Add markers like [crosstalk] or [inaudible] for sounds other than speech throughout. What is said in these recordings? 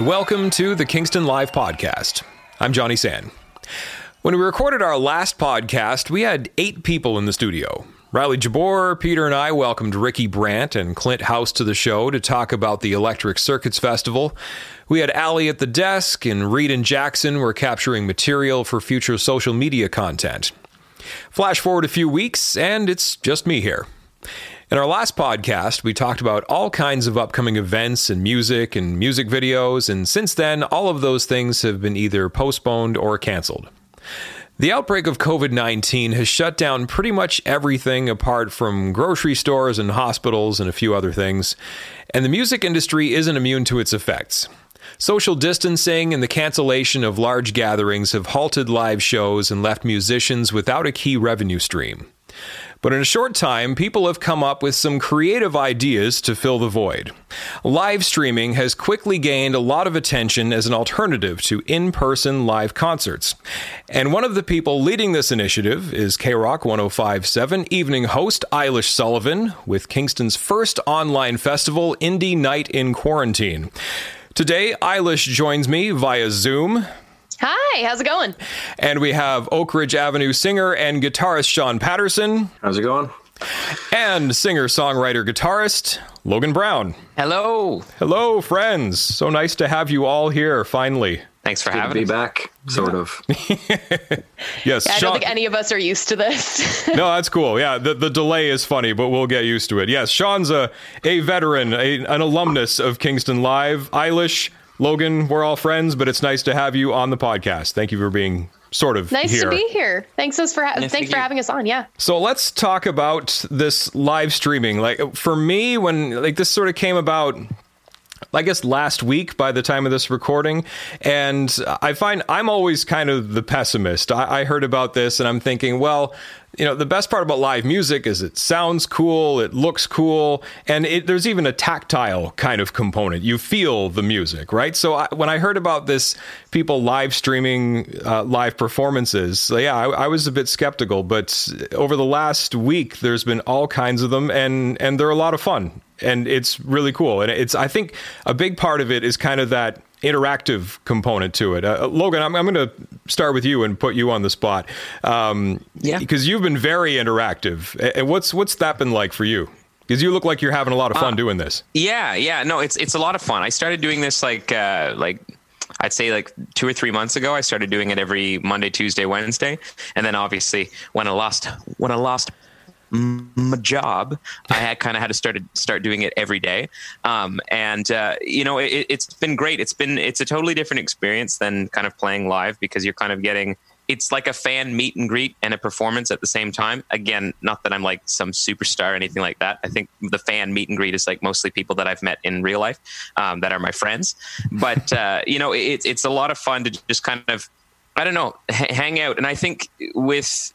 And welcome to the Kingston Live Podcast. I'm Johnny Sand. When we recorded our last podcast, we had eight people in the studio. Riley Jabor, Peter, and I welcomed Ricky Brandt and Clint House to the show to talk about the Electric Circuits Festival. We had Allie at the desk, and Reed and Jackson were capturing material for future social media content. Flash forward a few weeks, and it's just me here. In our last podcast, we talked about all kinds of upcoming events and music and music videos, and since then, all of those things have been either postponed or canceled. The outbreak of COVID 19 has shut down pretty much everything apart from grocery stores and hospitals and a few other things, and the music industry isn't immune to its effects. Social distancing and the cancellation of large gatherings have halted live shows and left musicians without a key revenue stream. But in a short time, people have come up with some creative ideas to fill the void. Live streaming has quickly gained a lot of attention as an alternative to in person live concerts. And one of the people leading this initiative is K Rock 1057 evening host Eilish Sullivan with Kingston's first online festival, Indie Night in Quarantine. Today, Eilish joins me via Zoom. Hi, how's it going? And we have Oak Ridge Avenue singer and guitarist Sean Patterson. How's it going? And singer, songwriter, guitarist Logan Brown. Hello. Hello, friends. So nice to have you all here finally. Thanks for Good to having be us. back, sort of. [laughs] Yes, Yeah, I Sean- don't think any of us are used to this. [laughs] no, that's cool. Yeah, the, the delay is funny, but we'll get used to it. Yes, Sean's a, a veteran, a, an alumnus of Kingston Live. Eilish, Logan, we're all friends, but it's nice to have you on the podcast. Thank you for being sort of nice here. to be here. Thanks us for ha- Nice thanks for you. having us on. Yeah. So let's talk about this live streaming. Like for me, when like this sort of came about, I guess last week by the time of this recording, and I find I'm always kind of the pessimist. I, I heard about this and I'm thinking, well, you know, the best part about live music is it sounds cool, it looks cool, and it, there's even a tactile kind of component. You feel the music, right? So I, when I heard about this, people live streaming uh, live performances, so yeah, I, I was a bit skeptical. But over the last week, there's been all kinds of them, and and they're a lot of fun, and it's really cool. And it's I think a big part of it is kind of that interactive component to it. Uh, Logan, I'm, I'm going to start with you and put you on the spot. Um, Yeah. Because you've been very interactive. And what's what's that been like for you? Because you look like you're having a lot of Uh, fun doing this. Yeah, yeah. No, it's it's a lot of fun. I started doing this like uh, like I'd say like two or three months ago. I started doing it every Monday, Tuesday, Wednesday, and then obviously when I lost when I lost my job, I kind of had to start start doing it every day. Um, and uh, you know, it, it's been great. It's been it's a totally different experience than kind of playing live because you're kind of getting it's like a fan meet and greet and a performance at the same time. Again, not that I'm like some superstar or anything like that. I think the fan meet and greet is like mostly people that I've met in real life um, that are my friends. But uh, you know, it's it's a lot of fun to just kind of I don't know h- hang out. And I think with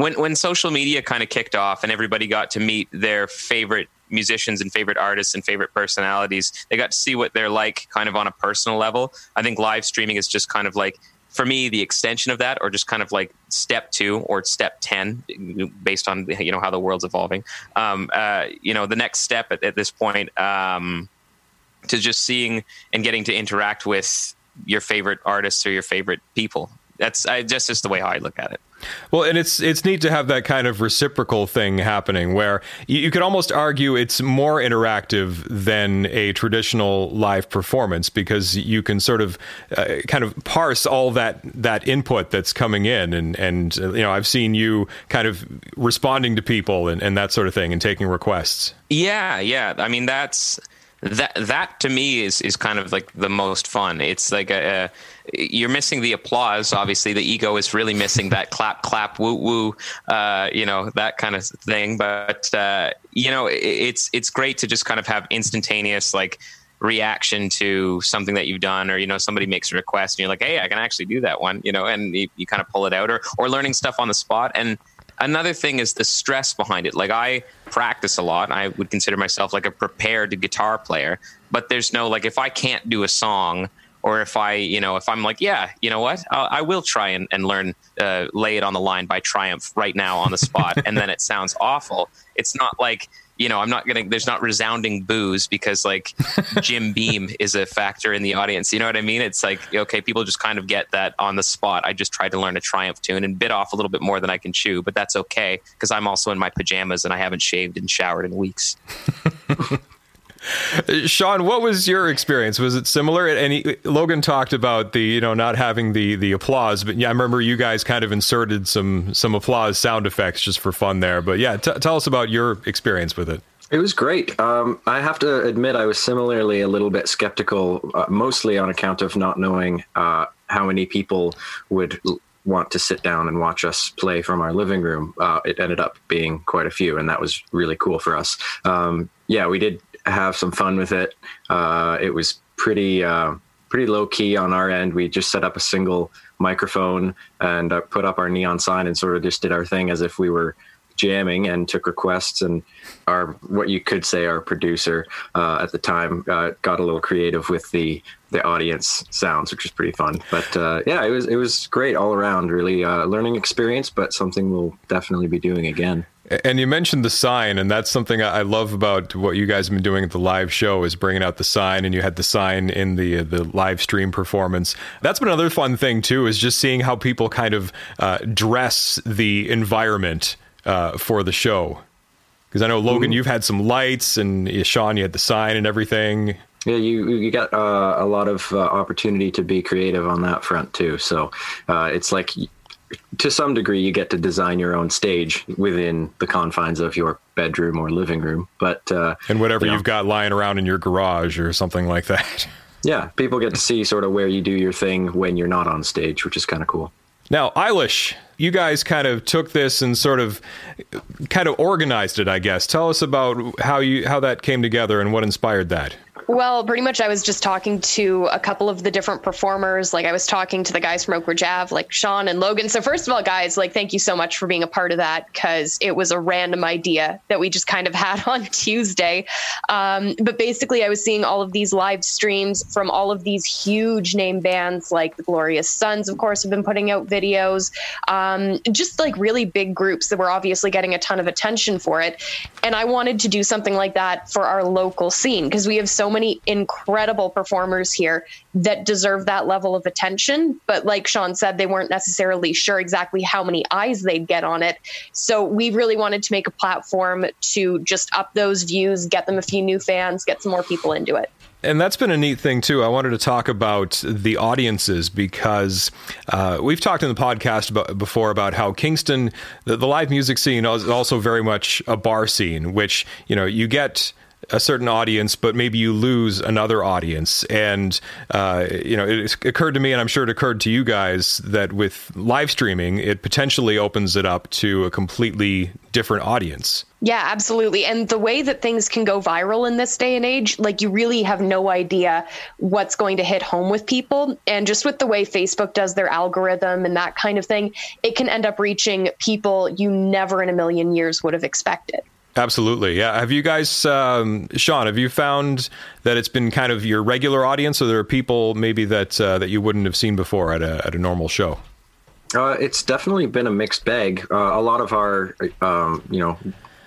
when when social media kind of kicked off and everybody got to meet their favorite musicians and favorite artists and favorite personalities, they got to see what they're like kind of on a personal level. I think live streaming is just kind of like for me the extension of that or just kind of like step 2 or step 10 based on you know how the world's evolving. Um, uh, you know, the next step at, at this point um, to just seeing and getting to interact with your favorite artists or your favorite people. That's I, just just the way how I look at it. Well, and it's it's neat to have that kind of reciprocal thing happening where you, you could almost argue it's more interactive than a traditional live performance because you can sort of uh, kind of parse all that that input that's coming in and and uh, you know I've seen you kind of responding to people and, and that sort of thing and taking requests. Yeah, yeah. I mean, that's that. That to me is is kind of like the most fun. It's like a, a you're missing the applause. Obviously, the ego is really missing that clap, clap, woo, woo. Uh, you know that kind of thing. But uh, you know, it's it's great to just kind of have instantaneous like reaction to something that you've done or you know somebody makes a request and you're like hey i can actually do that one you know and you, you kind of pull it out or or learning stuff on the spot and another thing is the stress behind it. Like I practice a lot. I would consider myself like a prepared guitar player, but there's no like if I can't do a song or if I, you know, if I'm like, yeah, you know what, I'll, I will try and, and learn, uh, lay it on the line by Triumph right now on the spot, and then it sounds awful. It's not like you know, I'm not gonna. There's not resounding boos because like Jim Beam is a factor in the audience. You know what I mean? It's like okay, people just kind of get that on the spot. I just tried to learn a Triumph tune and bit off a little bit more than I can chew, but that's okay because I'm also in my pajamas and I haven't shaved and showered in weeks. [laughs] Sean, what was your experience? Was it similar? And he, Logan talked about the you know not having the the applause, but yeah, I remember you guys kind of inserted some some applause sound effects just for fun there. But yeah, t- tell us about your experience with it. It was great. Um, I have to admit, I was similarly a little bit skeptical, uh, mostly on account of not knowing uh, how many people would l- want to sit down and watch us play from our living room. Uh, it ended up being quite a few, and that was really cool for us. Um, yeah, we did have some fun with it. Uh, it was pretty uh, pretty low key on our end. We just set up a single microphone and uh, put up our neon sign and sort of just did our thing as if we were jamming and took requests and our what you could say our producer uh, at the time uh, got a little creative with the the audience sounds which was pretty fun but uh, yeah it was it was great all around really uh, learning experience but something we'll definitely be doing again and you mentioned the sign, and that's something I love about what you guys have been doing at the live show is bringing out the sign, and you had the sign in the the live stream performance. That's been another fun thing too, is just seeing how people kind of uh, dress the environment uh, for the show. Because I know Logan, mm-hmm. you've had some lights, and Sean, you had the sign and everything. Yeah, you you got uh, a lot of uh, opportunity to be creative on that front too. So uh, it's like to some degree, you get to design your own stage within the confines of your bedroom or living room. But uh, and whatever you have got lying around in your garage or something like that. [laughs] Yeah, people get to see sort of where you do your thing when you're not on stage, which is kind of cool. Now, Eilish, you guys kind of took this and sort of kind of organized it, I guess. Tell us about how you how that came together and what inspired that. Well, pretty much I was just talking to a couple of the different performers. Like I was talking to the guys from Ridge Ave, like Sean and Logan. So first of all, guys, like thank you so much for being a part of that because it was a random idea that we just kind of [laughs] had on Tuesday. Um, but basically, I was seeing all of these live streams from all of these huge name bands, like the Glorious Sons, of course, have been putting out videos. Um, just like really big groups that were obviously getting a ton of attention for it. And I wanted to do something like that for our local scene because we have so many many incredible performers here that deserve that level of attention. But like Sean said, they weren't necessarily sure exactly how many eyes they'd get on it. So we really wanted to make a platform to just up those views, get them a few new fans, get some more people into it. And that's been a neat thing too. I wanted to talk about the audiences because uh, we've talked in the podcast about, before about how Kingston, the, the live music scene, is also very much a bar scene, which you know you get a certain audience, but maybe you lose another audience. And uh, you know, it occurred to me, and I'm sure it occurred to you guys, that with live streaming, it potentially opens it up to a completely different audience. Yeah, absolutely. And the way that things can go viral in this day and age, like you really have no idea what's going to hit home with people. And just with the way Facebook does their algorithm and that kind of thing, it can end up reaching people you never in a million years would have expected. Absolutely, yeah. Have you guys, um, Sean? Have you found that it's been kind of your regular audience, or there are people maybe that uh, that you wouldn't have seen before at a at a normal show? Uh, it's definitely been a mixed bag. Uh, a lot of our, um, you know,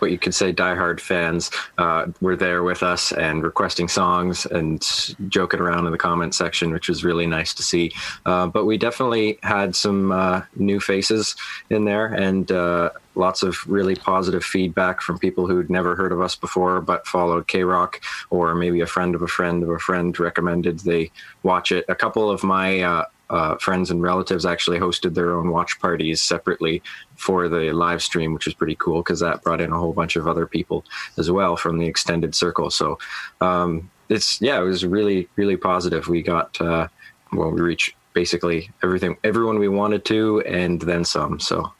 what you could say diehard fans uh, were there with us and requesting songs and joking around in the comment section, which was really nice to see. Uh, but we definitely had some uh, new faces in there and uh, lots of really positive feedback from people who'd never heard of us before but followed K Rock, or maybe a friend of a friend of a friend recommended they watch it. A couple of my uh, friends and relatives actually hosted their own watch parties separately for the live stream, which was pretty cool because that brought in a whole bunch of other people as well from the extended circle. So um, it's yeah, it was really really positive. We got uh, well, we reached basically everything, everyone we wanted to, and then some. So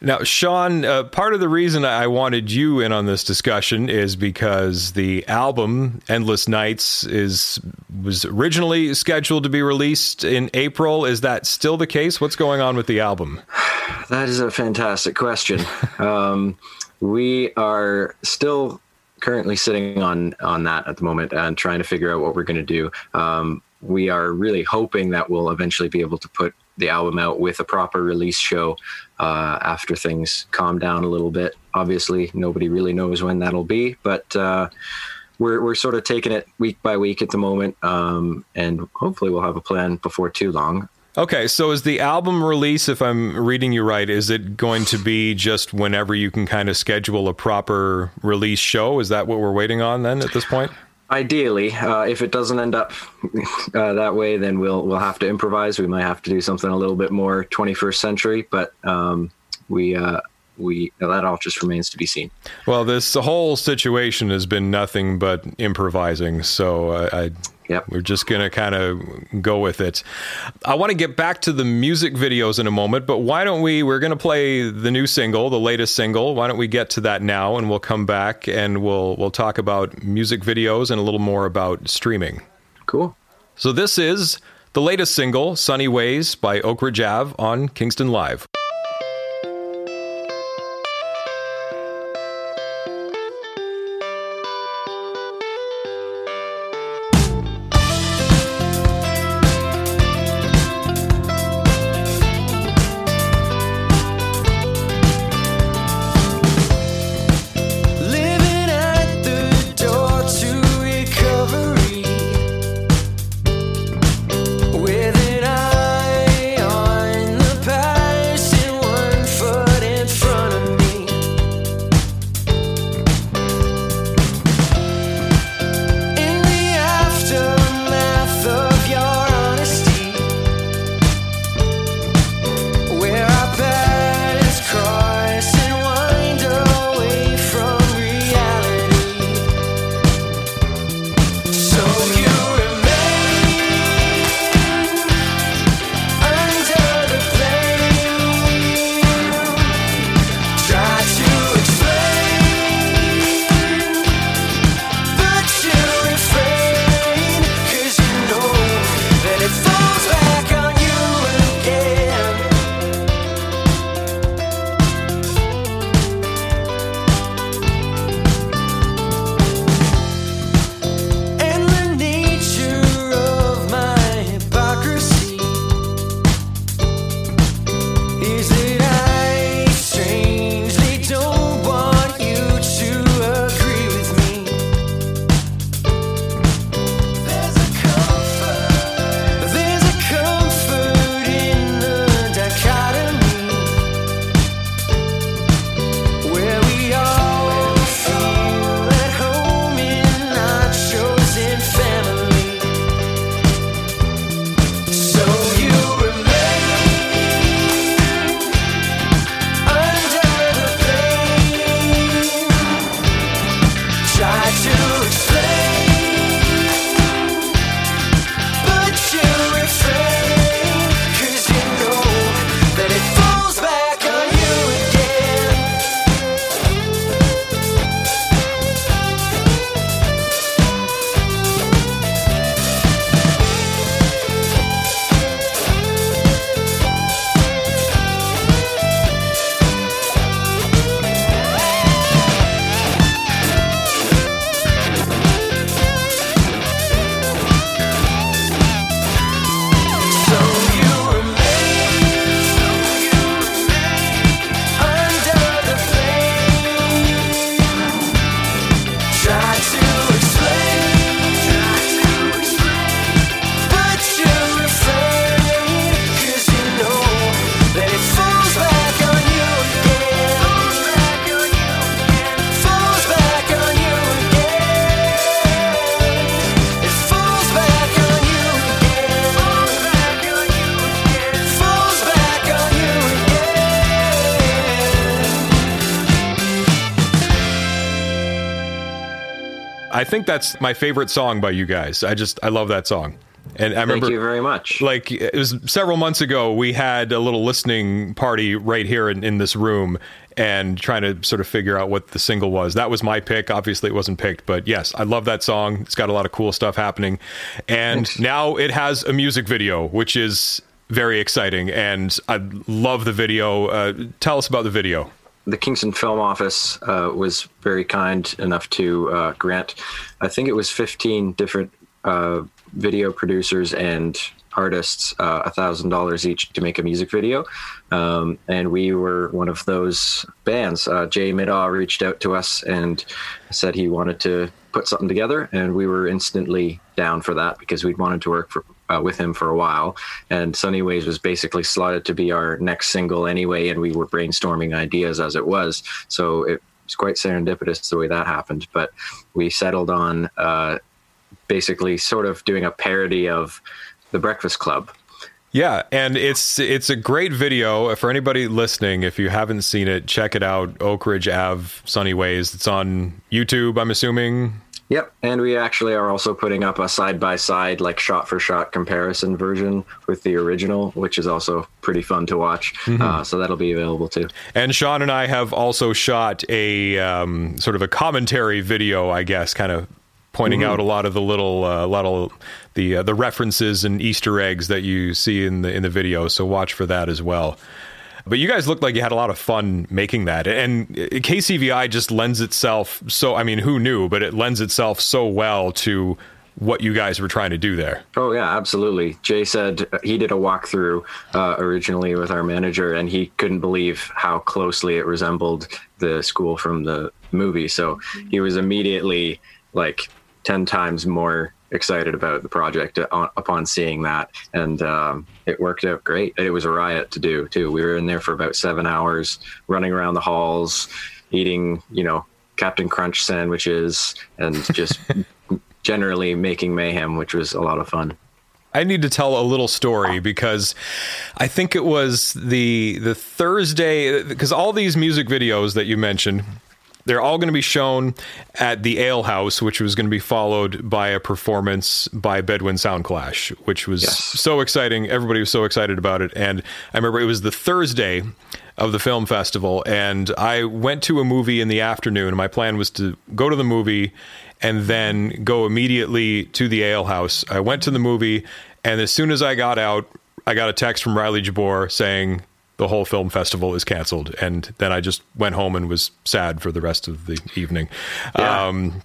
now, Sean, uh, part of the reason I wanted you in on this discussion is because the album "Endless Nights" is was originally scheduled to be released in April. Is that still the case? What's going on with the album? [sighs] That is a fantastic question. um, we are still currently sitting on on that at the moment and trying to figure out what we're going to do. Um, we are really hoping that we'll eventually be able to put the album out with a proper release show uh, after things calm down a little bit. Obviously, nobody really knows when that'll be, but uh, we're we're sort of taking it week by week at the moment, um, and hopefully we'll have a plan before too long. Okay, so is the album release, if I'm reading you right, is it going to be just whenever you can kind of schedule a proper release show? Is that what we're waiting on then at this point? Ideally, uh, if it doesn't end up uh, that way, then we'll we'll have to improvise. We might have to do something a little bit more 21st century, but um, we uh, we that all just remains to be seen. Well, this whole situation has been nothing but improvising, so uh, I Yep. We're just going to kind of go with it. I want to get back to the music videos in a moment, but why don't we? We're going to play the new single, the latest single. Why don't we get to that now and we'll come back and we'll we'll talk about music videos and a little more about streaming. Cool. So this is the latest single, Sunny Ways by Oak Ridge Ave on Kingston Live. Think that's my favorite song by you guys. I just I love that song. And I remember, Thank you very much. like it was several months ago we had a little listening party right here in, in this room and trying to sort of figure out what the single was. That was my pick. Obviously it wasn't picked but yes i love that song. It's got a lot of cool stuff happening. And now it has a music video which is very exciting. And i love the video. Uh, tell us about the video the Kingston Film Office uh, was very kind enough to uh, grant, I think it was 15 different uh, video producers and artists uh, a thousand dollars each to make a music video, um, and we were one of those bands. Uh, Jay Middaugh reached out to us and said he wanted to put something together, and we were instantly down for that because we'd wanted to work for, uh, with him for a while. And Sunny Ways was basically slotted to be our next single anyway, and we were brainstorming ideas as it was. So it was quite serendipitous the way that happened. But we settled on uh, basically sort of doing a parody of the Breakfast Club. Yeah, and it's it's a great video for anybody listening. If you haven't seen it, check it out. Oak Ridge Ave, Sunny Ways. It's on YouTube. I'm assuming. Yep, and we actually are also putting up a side by side, like shot for shot comparison version with the original, which is also pretty fun to watch. Uh, so that'll be available too. And Sean and I have also shot a um, sort of a commentary video, I guess, kind of pointing out a lot of the little, uh, lot of the uh, the references and Easter eggs that you see in the in the video. So watch for that as well. But you guys looked like you had a lot of fun making that, and KCVI just lends itself so. I mean, who knew? But it lends itself so well to what you guys were trying to do there. Oh yeah, absolutely. Jay said he did a walkthrough uh, originally with our manager, and he couldn't believe how closely it resembled the school from the movie. So he was immediately like ten times more excited about the project uh, upon seeing that, and um, it worked out great. It was a riot to do too. We were in there for about seven hours, running around the halls, eating, you know, Captain Crunch sandwiches, and just [laughs] generally making mayhem, which was a lot of fun. I need to tell a little story because I think it was the the Thursday because all these music videos that you mentioned they're all going to be shown at the Ale House, which was going to be followed by a performance by Bedouin Soundclash, which was Yes. so exciting. Everybody was so excited about it. And I remember it was the Thursday of the film festival, and I went to a movie in the afternoon. My plan was to go to the movie and then go immediately to the Ale House. I went to the movie, and as soon as I got out, I got a text from Riley Jabor saying, the whole film festival is canceled. And then I just went home and was sad for the rest of the evening. Yeah. Um,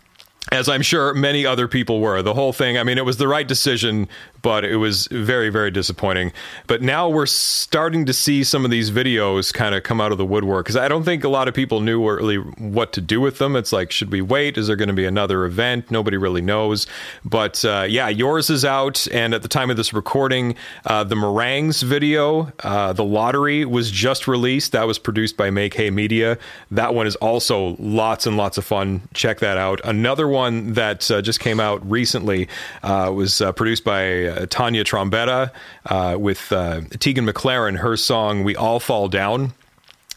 as I'm sure many other people were. The whole thing, I mean, it was the right decision, but it was very, very disappointing. But now we're starting to see some of these videos kind of come out of the woodwork because I don't think a lot of people knew really what to do with them. It's like, should we wait? Is there going to be another event? Nobody really knows. But uh, yeah, yours is out. And at the time of this recording, uh, the Meringues video, uh, The Lottery, was just released. That was produced by Make Hay Media. That one is also lots and lots of fun. Check that out. Another one that uh, just came out recently uh, was uh, produced by uh, Tanya Trombetta uh, with uh, Tegan McLaren. Her song "We All Fall Down."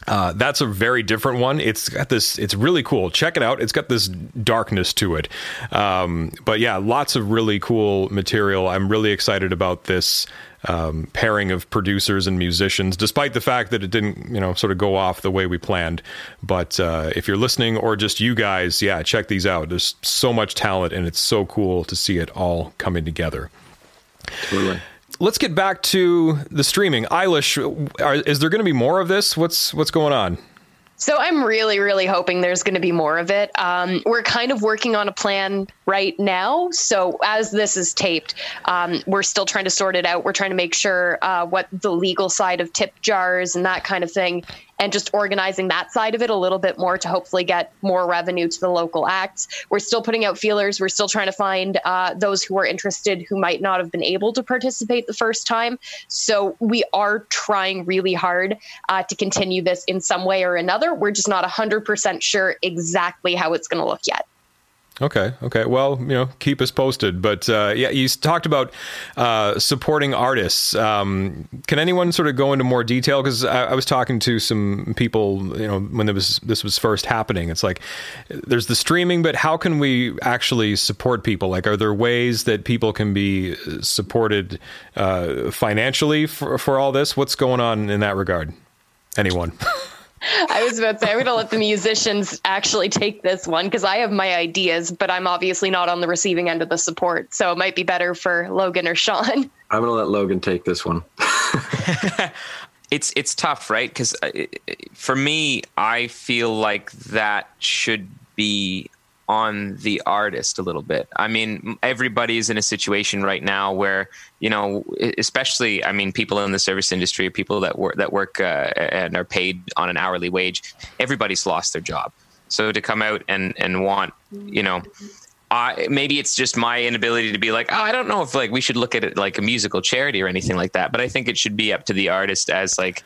Uh, that's a very different one. It's got this. It's really cool. Check it out. It's got this darkness to it. Um, but yeah, lots of really cool material. I'm really excited about this um, pairing of producers and musicians, despite the fact that it didn't, you know, sort of go off the way we planned. But uh, if you're listening, or just you guys, yeah, check these out. There's so much talent, and it's so cool to see it all coming together. Totally. Let's get back to the streaming. Eilish, are, is there going to be more of this? What's what's going on? So I'm really, really hoping there's going to be more of it. Um, we're kind of working on a plan right now. So as this is taped, um, we're still trying to sort it out. We're trying to make sure uh, what the legal side of tip jars and that kind of thing, and just organizing that side of it a little bit more to hopefully get more revenue to the local acts. We're still putting out feelers. We're still trying to find uh, those who are interested who might not have been able to participate the first time. So we are trying really hard uh, to continue this in some way or another. We're just not 100% sure exactly how it's going to look yet. Okay. Okay. Well, you know, keep us posted. But uh, yeah, you talked about uh, supporting artists. Um, can anyone sort of go into more detail? Because I, I was talking to some people, you know, when was this was first happening. It's like there's the streaming, but how can we actually support people? Like, are there ways that people can be supported uh, financially for for all this? What's going on in that regard? Anyone? [laughs] [laughs] I was about to say, I'm going to let the musicians actually take this one because I have my ideas, but I'm obviously not on the receiving end of the support. So it might be better for Logan or Sean. [laughs] I'm gonna let Logan take this one. [laughs] it's it's tough, right? Because uh, for me, I feel like that should be on the artist a little bit. I mean, everybody's in a situation right now where you know, especially I mean, people in the service industry, people that work that work uh, and are paid on an hourly wage. Everybody's lost their job. So to come out and and want, you know, I, maybe it's just my inability to be like, oh, I don't know if like we should look at it like a musical charity or anything like that. But I think it should be up to the artist as like,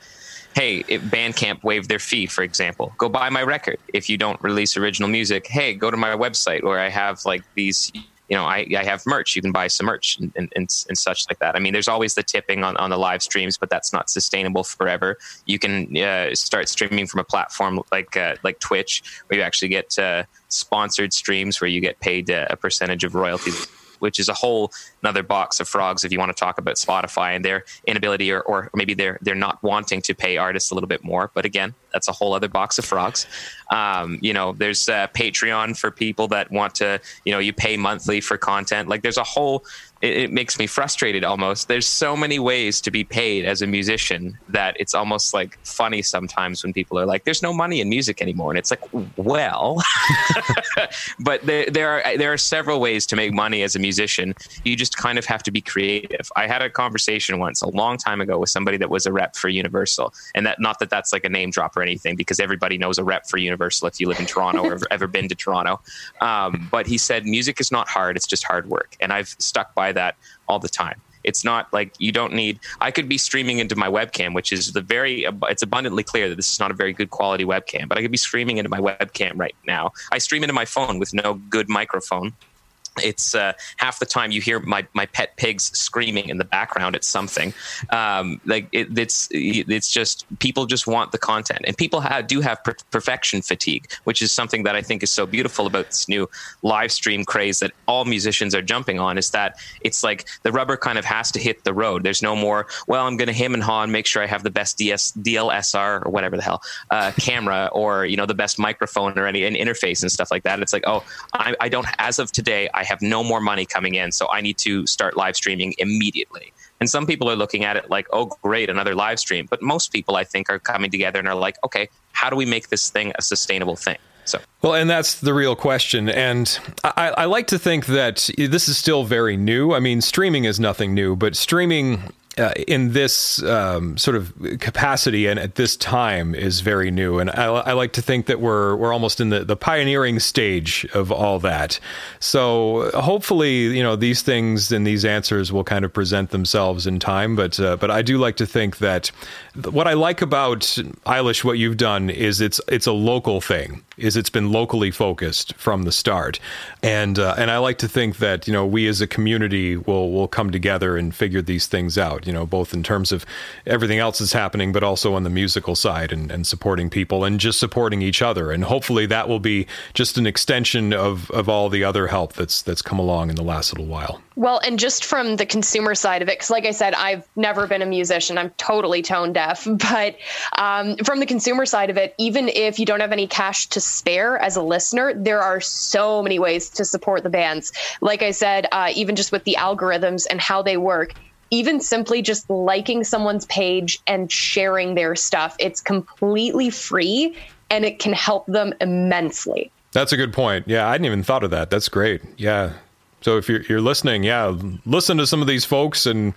hey, if Bandcamp waived their fee, for example, go buy my record. If you don't release original music, hey, go to my website where I have like these you know, I, I have merch. You can buy some merch and, and, and, such like that. I mean, there's always the tipping on, on the live streams, but that's not sustainable forever. You can uh, start streaming from a platform like uh, like Twitch, where you actually get uh, sponsored streams where you get paid uh, a percentage of royalties which is a whole another box of frogs if you want to talk about Spotify and their inability or, or maybe they're they're not wanting to pay artists a little bit more. But again, that's a whole other box of frogs. Um, you know, there's uh, Patreon for people that want to, you know, you pay monthly for content. Like there's a whole it, it, makes me frustrated almost. There's so many ways to be paid as a musician that it's almost like funny sometimes when people are like, "There's no money in music anymore," and it's like, well, [laughs] but there, there are there are several ways to make money as a musician. You just kind of have to be creative. I had a conversation once a long time ago with somebody that was a rep for Universal, and that not that that's like a name drop or anything because everybody knows a rep for Universal if you live in Toronto or have ever been to Toronto. Um, but he said music is not hard; it's just hard work, and I've stuck by that all the time. It's not like you don't need. I could be streaming into my webcam, which is the very. It's abundantly clear that this is not a very good quality webcam, but I could be streaming into my webcam right now. I stream into my phone with no good microphone it's uh, half the time you hear my, my pet pigs screaming in the background at something. Um, like it, it's it's just people just want the content, and people have, do have per- perfection fatigue, which is something that I think is so beautiful about this new live stream craze that all musicians are jumping on. Is that it's like the rubber kind of has to hit the road. There's no more. Well, I'm going to him and haw and make sure I have the best DS, DLSR or whatever the hell uh, camera or you know the best microphone or any an interface and stuff like that. It's like oh, I, I don't as of today. I I have no more money coming in, so I need to start live streaming immediately. And some people are looking at it like, oh, great, another live stream. But most people, I think, are coming together and are like, okay, how do we make this thing a sustainable thing? So. Well, and that's the real question. And I, I, like to think that this is still very new. I mean, streaming is nothing new, but streaming uh, in this um, sort of capacity and at this time is very new, and I, I, like to think that we're we're almost in the, the pioneering stage of all that. So hopefully, you know, these things and these answers will kind of present themselves in time. But uh, but I do like to think that what I like about Eilish, what you've done is it's it's a local thing. Is it's been locally focused from the start, and uh, and I like to think that you know we as a community will will come together and figure these things out you know, both in terms of everything else that's happening, but also on the musical side and, and supporting people and just supporting each other. And hopefully that will be just an extension of, of all the other help that's that's come along in the last little while. Well, and just from the consumer side of it, because like I said, I've never been a musician. I'm totally tone deaf. [laughs] But um, from the consumer side of it, even if you don't have any cash to spare as a listener, there are so many ways to support the bands. Like I said, uh, even just with the algorithms and how they work, even simply just liking someone's page and sharing their stuff. It's completely free and it can help them immensely. That's a good point. Yeah, I hadn't even thought of that. That's great. Yeah. So if you're, you're listening, yeah, listen to some of these folks and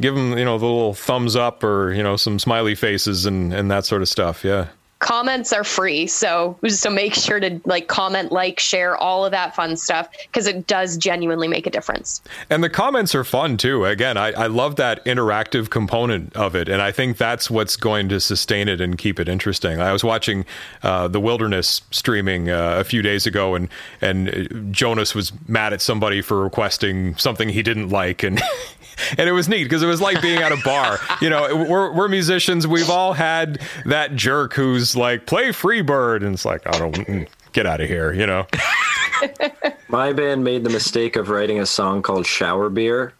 give them, you know, the little thumbs up or, you know, some smiley faces and, and that sort of stuff. Yeah comments are free. So so make sure to like comment like share all of that fun stuff because it does genuinely make a difference. And the comments are fun too. Again I, I love that interactive component of it and i think that's what's going to sustain it and keep it interesting. I was watching uh, the wilderness streaming uh, a few days ago and and jonas was mad at somebody for requesting something he didn't like and [laughs] and it was neat because it was like being at a bar. [laughs] You know, we're we're musicians. We've all had that jerk who's like, "Play Freebird," and it's like, "I don't mm, get out of here," you know. [laughs] My band made the mistake of writing a song called "Shower Beer."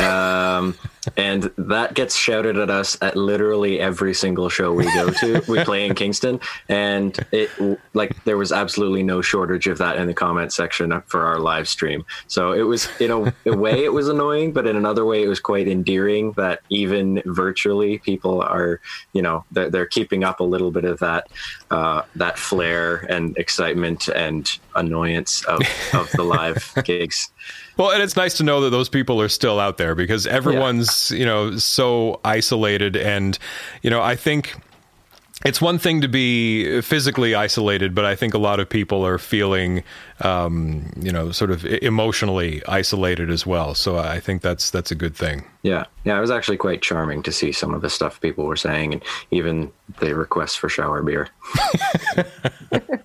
Um, and that gets shouted at us at literally every single show we go to. [laughs] we play in Kingston, and it like there was absolutely no shortage of that in the comment section for our live stream. So it was in a, a [laughs] way it was annoying, but in another way it was quite endearing that even virtually people are you know they're, they're keeping up a little bit of that uh, that flair and excitement and annoyance of, of the live [laughs] gigs. Well, and it's nice to know that those people are still out there because everyone's, you know, so isolated. And, you know, I think it's one thing to be physically isolated, but I think a lot of people are feeling, um, you know, sort of emotionally isolated as well. So I think that's that's a good thing. Yeah, yeah, it was actually quite charming to see some of the stuff people were saying, and even the requests for shower beer. [laughs]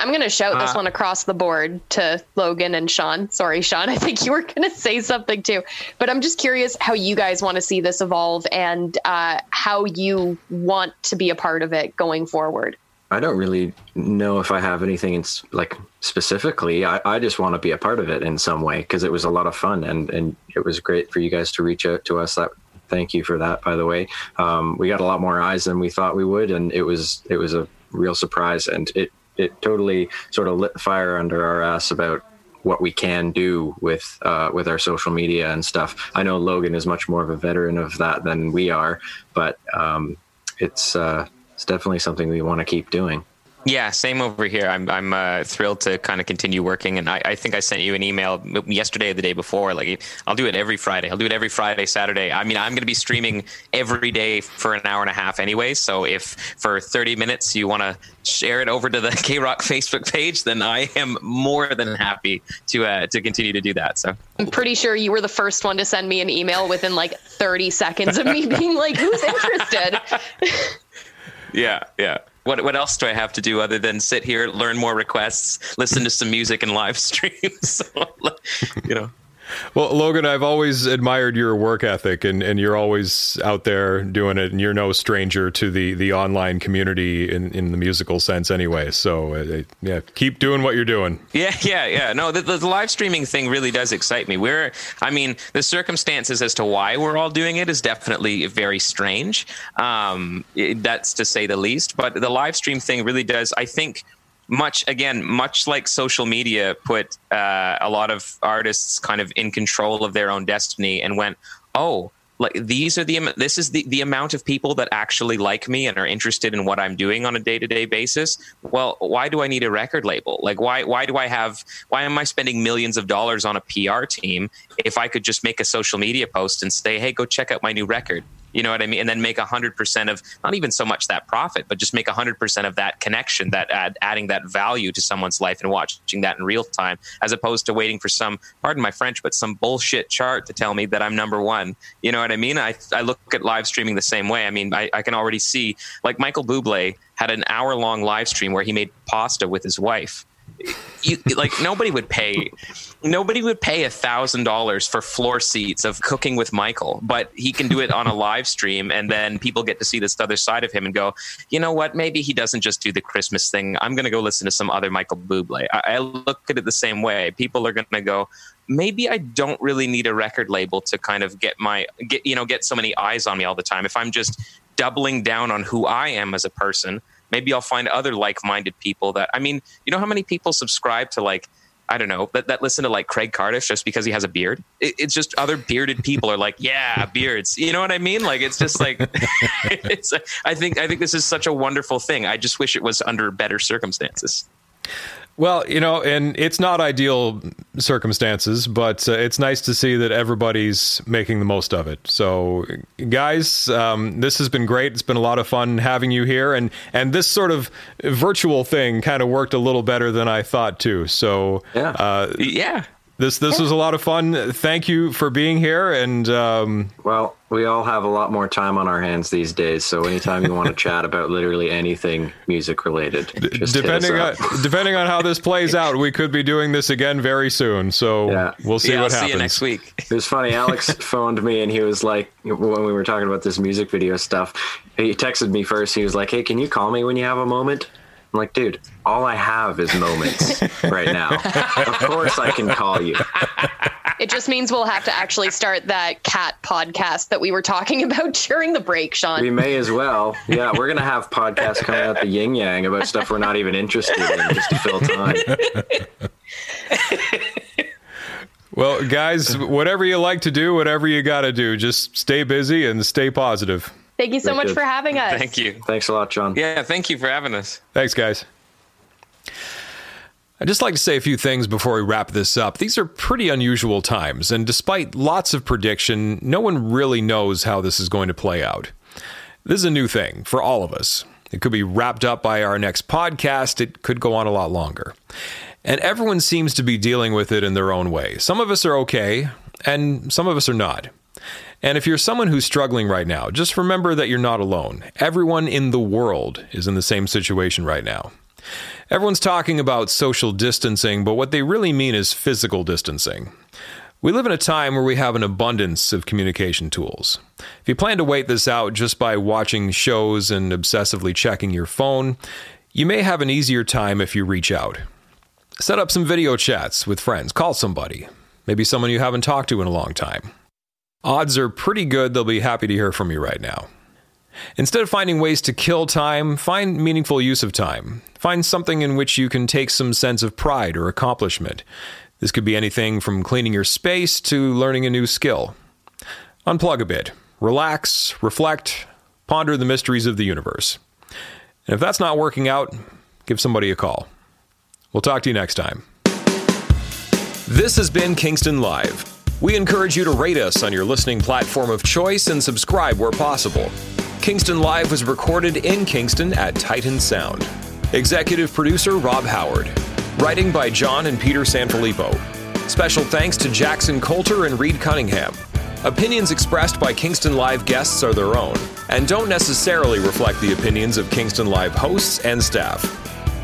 I'm going to shout this one across the board to Logan and Sean. Sorry, Sean. [laughs] I think you were going to say something too. But I'm just curious how you guys want to see this evolve and uh, how you want to be a part of it going forward. I don't really know if I have anything in, like specifically. I, I just want to be a part of it in some way because it was a lot of fun and and it was great for you guys to reach out to us. That thank you for that. By the way, um, we got a lot more eyes than we thought we would, and it was it was a real surprise, and it it totally sort of lit fire under our ass about what we can do with uh, with our social media and stuff. I know Logan is much more of a veteran of that than we are, but um, it's uh, it's definitely something we want to keep doing. Yeah, same over here. I'm I'm uh, thrilled to kind of continue working, and I, I think I sent you an email yesterday or the day before. Like, I'll do it every Friday. I'll do it every Friday, Saturday. I mean, I'm going to be streaming every day for an hour and a half anyway. So if for 30 minutes you want to share it over to the [laughs] K Rock Facebook page, then I am more than happy to uh, to continue to do that. So I'm pretty sure you were the first one to send me an email within like 30 seconds of me [laughs] being like, who's interested? yeah, yeah. What what else do I have to do other than sit here, learn more requests, listen to some music and live [laughs] streams? [laughs] So, you know. Well, Logan, I've always admired your work ethic, and, and you're always out there doing it, and you're no stranger to the, the online community in, in the musical sense, anyway. So, uh, yeah, keep doing what you're doing. Yeah, yeah, yeah. No, the, the live streaming thing really does excite me. We're, I mean, the circumstances as to why we're all doing it is definitely very strange. Um, it- that's to say the least. But the live stream thing really does, I think, much again, much like social media put uh, a lot of artists kind of in control of their own destiny and went, oh, like these are the this is the, the amount of people that actually like me and are interested in what I'm doing on a day-to-day basis. Well, why do I need a record label? Like why why do I have why am I spending millions of dollars on a PR team if I could just make a social media post and say, "Hey, go check out my new record." You know what I mean? And then make 100% of not even so much that profit, but just make 100% of that connection, that add, adding that value to someone's life and watching that in real time, as opposed to waiting for some, pardon my French, but some bullshit chart to tell me that I'm number one. You know what I mean? I, I look at live streaming the same way. I mean, I, I can already see, like Michael Bublé had an hour long live stream where he made pasta with his wife. You, like nobody would pay nobody would pay a thousand dollars for floor seats of cooking with Michael, but he can do it on a live stream, and then people get to see this other side of him and go, you know what? Maybe he doesn't just do the Christmas thing. I'm going to go listen to some other Michael Bublé. I, I look at it the same way. People are going to go. Maybe I don't really need a record label to kind of get my get you know get so many eyes on me all the time. If I'm just doubling down on who I am as a person, maybe I'll find other like-minded people that I mean, you know how many people subscribe to like I don't know, that, that listen to like Craig Cardiff just because he has a beard. It, it's just other bearded people are like, yeah, beards. You know what I mean? Like it's just like, [laughs] [laughs] it's. I think I think this is such a wonderful thing. I just wish it was under better circumstances. Well, you know, and it's not ideal circumstances, but uh, it's nice to see that everybody's making the most of it. So, guys, um, this has been great. It's been a lot of fun having you here, and and this sort of virtual thing kind of worked a little better than I thought too. So, Yeah. uh, Yeah. This this was a lot of fun. Thank you for being here, and um, Well, we all have a lot more time on our hands these days, so anytime you want to [laughs] chat about literally anything music related, just hit us depending on up. depending on how this plays out, we could be doing this again very soon. So Yeah. we'll see yeah, what I'll happens. see you next week. [laughs] It was funny. Alex [laughs] phoned me and he was like, when we were talking about this music video stuff, he texted me first. He was like, "Hey, can you call me when you have a moment?" I'm like, dude, all I have is moments [laughs] right now. of course I can call you. It just means we'll have to actually start that cat podcast that we were talking [laughs] about during the break, Sean. We may as well. Yeah, we're gonna have podcasts coming out the yin yang about stuff we're not even interested in just to fill time. [laughs] Well, guys, whatever you like to do, whatever you got to do, just stay busy and stay positive. Thank you so Very much good. for having us. Thank you. Thanks a lot, John. Yeah, thank you for having us. Thanks, guys. I'd just like to say a few things before we wrap this up. These are pretty unusual times, and despite lots of prediction, no one really knows how this is going to play out. This is a new thing for all of us. It could be wrapped up by our next podcast, it could go on a lot longer. And everyone seems to be dealing with it in their own way. Some of us are okay, and some of us are not. And if you're someone who's struggling right now, just remember that you're not alone. Everyone in the world is in the same situation right now. Everyone's talking about social distancing, but what they really mean is physical distancing. We live in a time where we have an abundance of communication tools. If you plan to wait this out just by watching shows and obsessively checking your phone, you may have an easier time if you reach out. Set up some video chats with friends, call somebody, maybe someone you haven't talked to in a long time. Odds are pretty good they'll be happy to hear from you right now. Instead of finding ways to kill time, find meaningful use of time. Find something in which you can take some sense of pride or accomplishment. This could be anything from cleaning your space to learning a new skill. Unplug a bit, relax, reflect, ponder the mysteries of the universe. And if that's not working out, give somebody a call. We'll talk to you next time. This has been Kingston Live. We encourage you to rate us on your listening platform of choice and subscribe where possible. Kingston Live was recorded in Kingston at Titan Sound. Executive producer Rob Howard. Writing by John and Peter Sanfilippo. Special thanks to Jackson Coulter and Reed Cunningham. Opinions expressed by Kingston Live guests are their own and don't necessarily reflect the opinions of Kingston Live hosts and staff.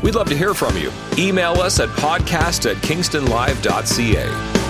We'd love to hear from you. Email us at podcast at kingstonlive.ca.